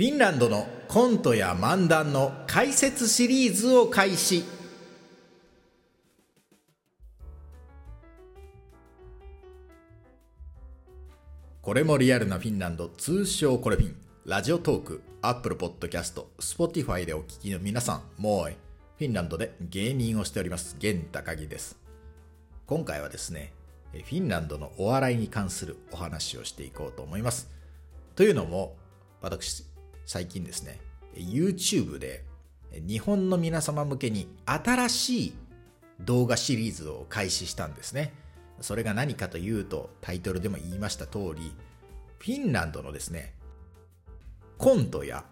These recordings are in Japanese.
フィンランドのコントや漫談の解説シリーズを開始。これもリアルなフィンランド通称コレフィン。 Radiotalk Apple Podcast Spotify でお聞きの皆さんもうフィンランドで芸人をしております源高木です。今回はですねフィンランドのお笑いに関するお話をしていこうと思います。というのも私最近ですね YouTube で日本の皆様向けに新しい動画シリーズを開始したんですね。それが何かというとタイトルでも言いました通りフィンランドのですねコントや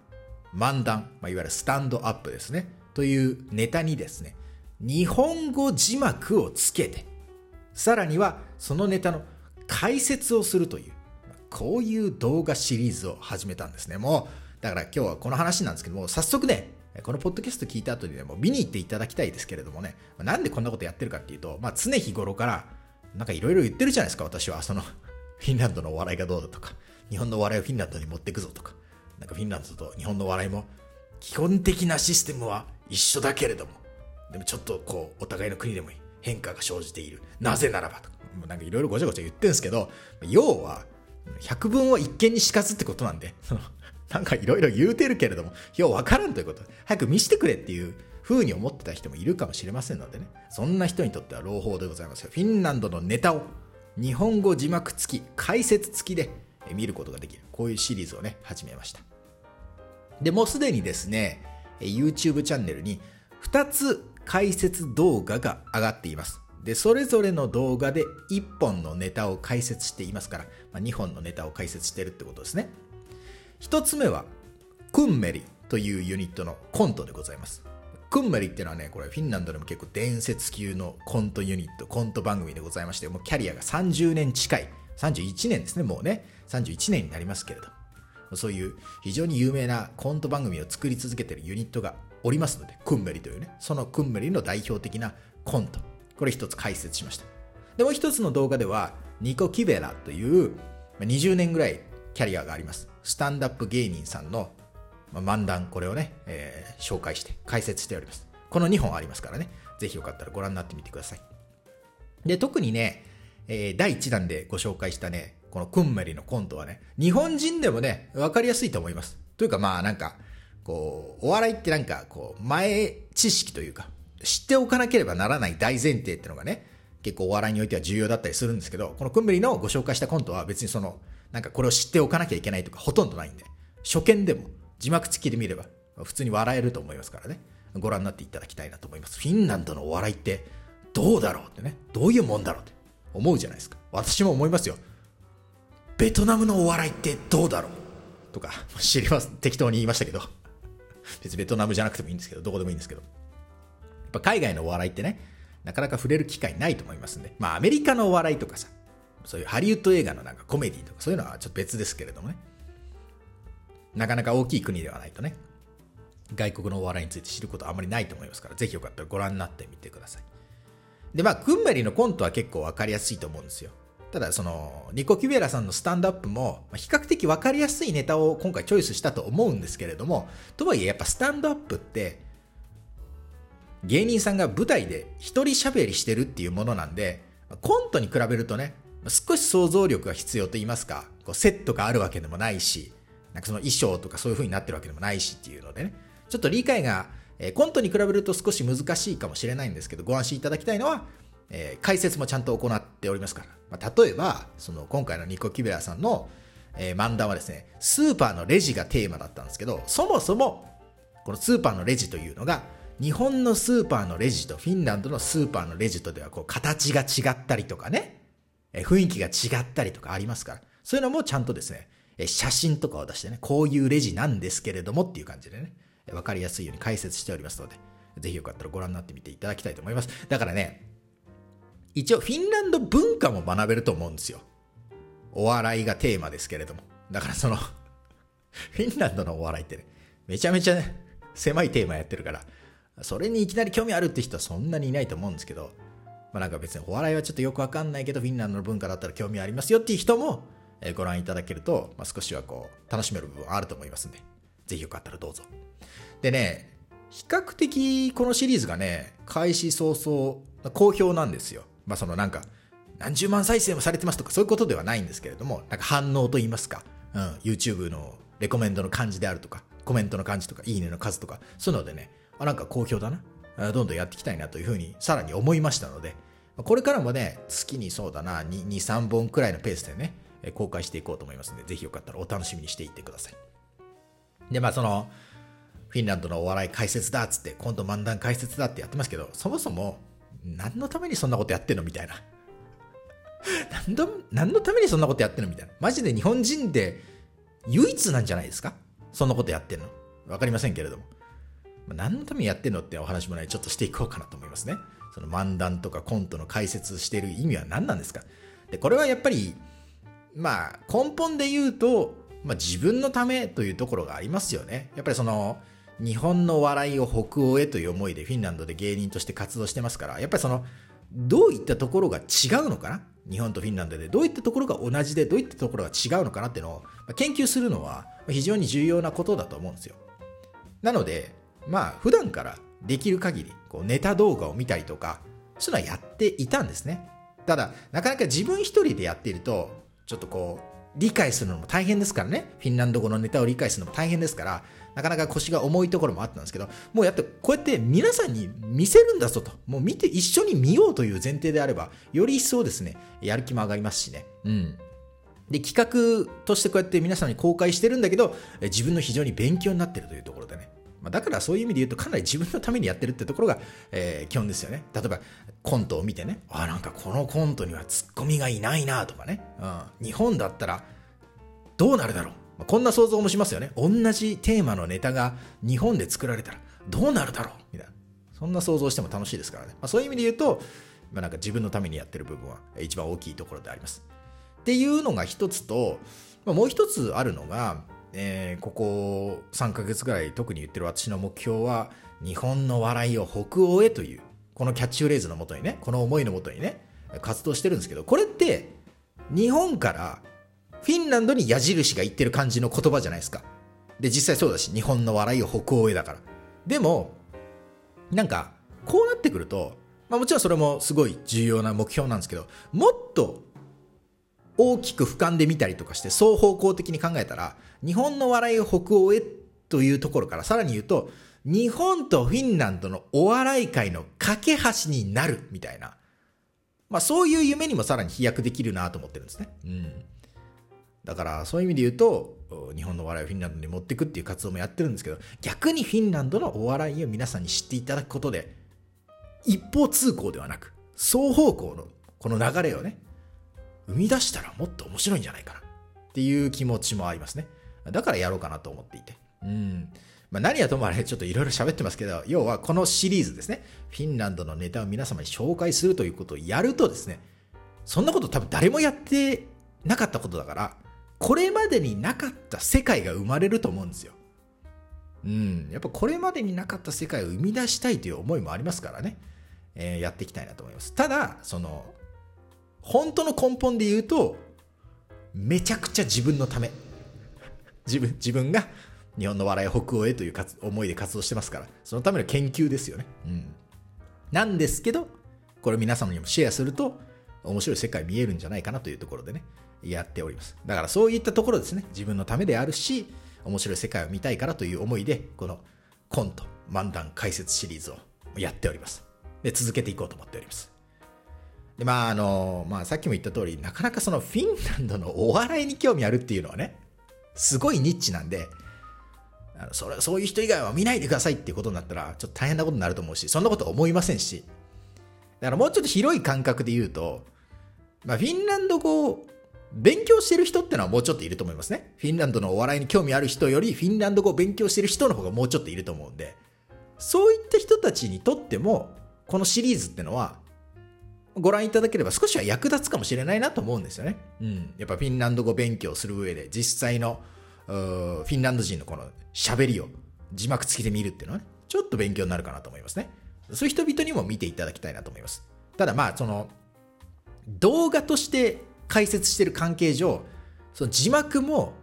漫談、まあ、いわゆるスタンドアップですねというネタにですね日本語字幕をつけてさらにはそのネタの解説をするというこういう動画シリーズを始めたんですね。もうだから今日はこの話なんですけども早速ねこのポッドキャスト聞いた後にでも見に行っていただきたいですけれどもねなんでこんなことやってるかっていうと、まあ、常日頃からなんかいろいろ言ってるじゃないですか私はその フィンランドのお笑いがどうだとか日本のお笑いをフィンランドに持っていくぞとかなんかフィンランドと日本のお笑いも基本的なシステムは一緒だけれどもでもちょっとこうお互いの国でも変化が生じている。なぜならばとかなんかいろいろごちゃごちゃ言ってるんですけど要は百聞は一見にしかずってことなんでなんかいろいろ言うてるけれどもようわからんということ。早く見せてくれっていう風に思ってた人もいるかもしれませんのでね。そんな人にとっては朗報でございますよ。フィンランドのネタを日本語字幕付き解説付きで見ることができる。こういうシリーズをね始めました。でもうすでにですね YouTube チャンネルに2つ解説動画が上がっています。でそれぞれの動画で1本のネタを解説していますから、まあ、2本のネタを解説してるってことですね。1つ目はクンメリというユニットのコントでございますクンメリっていうのはねこれフィンランドでも結構伝説級のコントユニットコント番組でございましてもうキャリアが30年近い31年ですねもうね31年になりますけれどそういう非常に有名なコント番組を作り続けているユニットがおりますので、クンメリというね、そのクンメリの代表的なコント。これ一つ解説しました。で、もう一つの動画では、ニコ・キベラという20年ぐらいキャリアがあります。スタンダップ芸人さんの漫談、これをね、えー、紹介して解説しております。この2本ありますからね、ぜひよかったらご覧になってみてください。で、特にね、えー、第1弾でご紹介したね、このクンメリのコントはね、日本人でもね、わかりやすいと思います。というかまあなんか、こう、お笑いってなんか、こう、前知識というか、知っておかなければならない大前提ってのがね、結構お笑いにおいては重要だったりするんですけど、このクンメリのご紹介したコントは別にその、なんかこれを知っておかなきゃいけないとかほとんどないんで、初見でも字幕付きで見れば普通に笑えると思いますからね、ご覧になっていただきたいなと思います。フィンランドのお笑いってどうだろうってね、どういうもんだろうって思うじゃないですか。私も思いますよ。ベトナムのお笑いってどうだろうとか、知ります。適当に言いましたけど。別にベトナムじゃなくてもいいんですけど、どこでもいいんですけど。やっぱ海外のお笑いってね、なかなか触れる機会ないと思いますんで、まあアメリカのお笑いとかさ、そういうハリウッド映画のなんかコメディとかそういうのはちょっと別ですけれどもね。なかなか大きい国ではないとね、外国のお笑いについて知ることはあまりないと思いますから、ぜひよかったらご覧になってみてください。で、まあ、クンメリのコントは結構わかりやすいと思うんですよ。ただ、その、ニコ・キュベラさんのスタンドアップも、比較的わかりやすいネタを今回チョイスしたと思うんですけれども、とはいえやっぱスタンドアップって、芸人さんが舞台で一人喋りしてるっていうものなんで、コントに比べるとね、少し想像力が必要と言いますか、こうセットがあるわけでもないし、なんかその衣装とかそういう風になってるわけでもないしっていうのでね、ちょっと理解が、えコントに比べると少し難しいかもしれないんですけど、ご安心いただきたいのは、えー、解説もちゃんと行っておりますから。まあ、例えば、その今回のニコ・キベラさんの、えー、漫談はですね、スーパーのレジがテーマだったんですけど、そもそも、このスーパーのレジというのが、日本のスーパーのレジとフィンランドのスーパーのレジとではこう形が違ったりとかね、え、雰囲気が違ったりとかありますから、そういうのもちゃんとですね、え、写真とかを出してね、こういうレジなんですけれどもっていう感じでね、わかりやすいように解説しておりますので、ぜひよかったらご覧になってみていただきたいと思います。だからね、一応フィンランド文化も学べると思うんですよ。お笑いがテーマですけれども。だからその フィンランドのお笑いってね、めちゃめちゃ、ね、狭いテーマやってるから、それにいきなり興味あるって人はそんなにいないと思うんですけど、まあなんか別にお笑いはちょっとよくわかんないけど、フィンランドの文化だったら興味ありますよっていう人も、えご覧いただけると、まあ、少しはこう、楽しめる部分はあると思いますんで、ぜひよかったらどうぞ。でね、比較的このシリーズがね、開始早々、好評なんですよ。まあそのなんか、何十万再生もされてますとかそういうことではないんですけれども、なんか反応と言いますか、うん、YouTube のレコメンドの感じであるとか、コメントの感じとか、いいねの数とか、そういうのでね、あ、なんか好評だな。どんどんやっていきたいなというふうにさらに思いましたので、これからもね、月にそうだな、2、2 3本くらいのペースでね、公開していこうと思いますので、ぜひよかったらお楽しみにしていってください。で、まあその、フィンランドのお笑い解説だっつって、今度漫談解説だってやってますけど、そもそも、何のためにそんなことやってんのみたいな。何の何のためにそんなことやってんのみたいな。マジで日本人で唯一なんじゃないですか？そんなことやってんの。わかりませんけれども。何のためにやってんのってお話もね、ちょっとしていこうかなと思いますね。その漫談とかコントの解説してる意味は何なんですか？で、これはやっぱり、まあ、根本で言うと、まあ、自分のためというところがありますよね。やっぱりその、日本の笑いを北欧へという思いでフィンランドで芸人として活動してますから、やっぱりその、どういったところが違うのかな？日本とフィンランドでどういったところが同じでどういったところが違うのかなっていうのを研究するのは非常に重要なことだと思うんですよ。なので、まあ普段からできる限りこうネタ動画を見たりとか、そういうのはやっていたんですね。ただ、なかなか自分一人でやっていると、ちょっとこう、理解するのも大変ですからね。フィンランド語のネタを理解するのも大変ですから、なかなか腰が重いところもあったんですけど、もうやって、こうやって皆さんに見せるんだぞと、もう見て一緒に見ようという前提であれば、より一層ですね、やる気も上がりますしね。うん。で、企画としてこうやって皆さんに公開してるんだけど、自分の非常に勉強になってるというところでね。まあ、だからそういう意味で言うとかなり自分のためにやってるってところが、えー、基本ですよね。例えばコントを見てね、あ、なんかこのコントにはツッコミがいないなとかね、うん、日本だったらどうなるだろう。まあ、こんな想像もしますよね。同じテーマのネタが日本で作られたらどうなるだろうみたいな。そんな想像しても楽しいですからね。まあ、そういう意味で言うと、まあ、なんか自分のためにやってる部分は一番大きいところであります。っていうのが一つと、まあ、もう一つあるのが、えー、ここ3ヶ月ぐらい特に言ってる私の目標は、日本の笑いを北欧へという、このキャッチフレーズのもとにね、この思いのもとにね、活動してるんですけど、これって、日本からフィンランドに矢印が言ってる感じの言葉じゃないですか。で、実際そうだし、日本の笑いを北欧へだから。でも、なんか、こうなってくると、まあもちろんそれもすごい重要な目標なんですけど、もっと大きく俯瞰で見たりとかして双方向的に考えたら、日本の笑いを北欧へというところからさらに言うと、日本とフィンランドのお笑い界の架け橋になるみたいな。まあそういう夢にもさらに飛躍できるなと思ってるんですね。うん。だからそういう意味で言うと、日本の笑いをフィンランドに持っていくっていう活動もやってるんですけど、逆にフィンランドのお笑いを皆さんに知っていただくことで、一方通行ではなく、双方向のこの流れをね、生み出したらもっと面白いんじゃないかなっていう気持ちもありますね。だからやろうかなと思っていて。うん。まあ、何はともあれちょっといろいろ喋ってますけど、要はこのシリーズですね、フィンランドのネタを皆様に紹介するということをやるとですね、そんなこと多分誰もやってなかったことだから、これまでになかった世界が生まれると思うんですよ。うん。やっぱこれまでになかった世界を生み出したいという思いもありますからね。えー、やっていきたいなと思います。ただ、その、本当の根本で言うと、めちゃくちゃ自分のため。自分、自分が日本の笑い北欧へという思いで活動してますから、そのための研究ですよね。うん。なんですけど、これ皆様にもシェアすると、面白い世界見えるんじゃないかなというところでね、やっております。だからそういったところですね、自分のためであるし、面白い世界を見たいからという思いで、このコント、漫談解説シリーズをやっております。で、続けていこうと思っております。で、まあ、あの、まあ、さっきも言った通り、なかなかそのフィンランドのお笑いに興味あるっていうのはね、すごいニッチなんで、あのそれそういう人以外は見ないでくださいっていうことになったら、ちょっと大変なことになると思うし、そんなこと思いませんし、だからもうちょっと広い感覚で言うと、まあ、フィンランド語を勉強してる人ってのはもうちょっといると思いますね。フィンランドのお笑いに興味ある人よりフィンランド語を勉強してる人の方がもうちょっといると思うんで、そういった人たちにとっても、このシリーズってのは、ご覧いただければ少しは役立つかもしれないなと思うんですよね。うん。やっぱフィンランド語勉強する上で、実際のフィンランド人のこの喋りを字幕付きで見るっていうのはね、ちょっと勉強になるかなと思いますね。そういう人々にも見ていただきたいなと思います。ただまあ、その、動画として解説してる関係上、その字幕も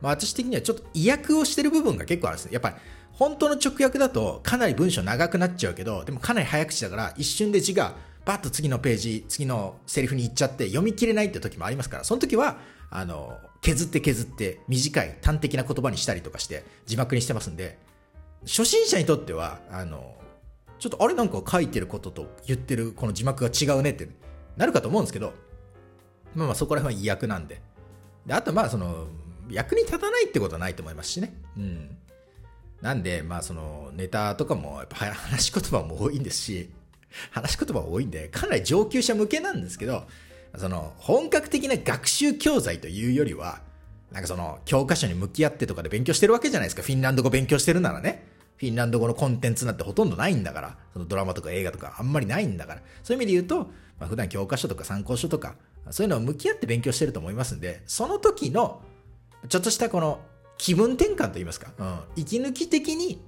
まあ、私的にはちょっと意訳をしてる部分が結構あるんですね。やっぱり、本当の直訳だとかなり文章長くなっちゃうけど、でもかなり早口だから一瞬で字がバッと次のページ、次のセリフに行っちゃって読み切れないって時もありますから、その時は、あの、削って削って短い端的な言葉にしたりとかして字幕にしてますんで、初心者にとっては、あの、ちょっとあれなんか書いてることと言ってるこの字幕が違うねってなるかと思うんですけど、まあまあそこら辺は意訳なんで。で、あとまあその、役に立たないってことはないと思いますしね。うん。なんで、まあその、ネタとかも、やっぱ話し言葉も多いんですし、話し言葉多いんで、かなり上級者向けなんですけど、その、本格的な学習教材というよりは、なんかその、教科書に向き合ってとかで勉強してるわけじゃないですか。フィンランド語勉強してるならね。フィンランド語のコンテンツなんてほとんどないんだから、そのドラマとか映画とかあんまりないんだから、そういう意味で言うと、まあ、普段教科書とか参考書とか、そういうのを向き合って勉強してると思いますんで、その時の、ちょっとしたこの気分転換といいますか、うん、息抜き的に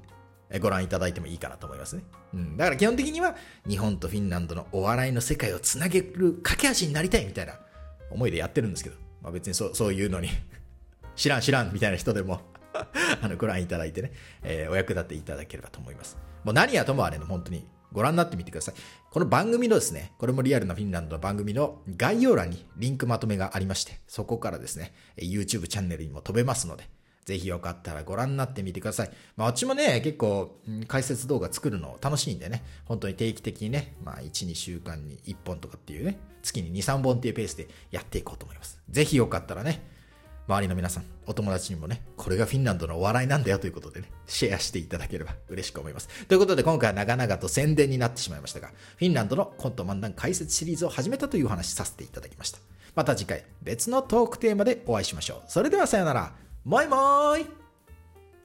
ご覧いただいてもいいかなと思いますね。うん、だから基本的には日本とフィンランドのお笑いの世界をつなげる架け橋になりたいみたいな思いでやってるんですけど、まあ、別にそそういうのに 知らん知らんみたいな人でも あのご覧いただいてね、えー、お役立ていただければと思います。もう何やともあれの本当にご覧になってみてください。この番組のですね、これもリアルなフィンランドの番組の概要欄にリンクまとめがありまして、そこからですね、YouTube チャンネルにも飛べますので、ぜひよかったらご覧になってみてください。まあ、あっちもね、結構、解説動画作るの楽しいんでね、本当に定期的にね、まあ、1、2週間に1本とかっていうね、月に2、3本っていうペースでやっていこうと思います。ぜひよかったらね、周りの皆さん、お友達にもね、これがフィンランドのお笑いなんだよということでね、シェアしていただければ嬉しく思います。ということで今回は長々と宣伝になってしまいましたが、フィンランドのコント漫談解説シリーズを始めたというお話させていただきました。また次回別のトークテーマでお会いしましょう。それではさよなら。もいもーい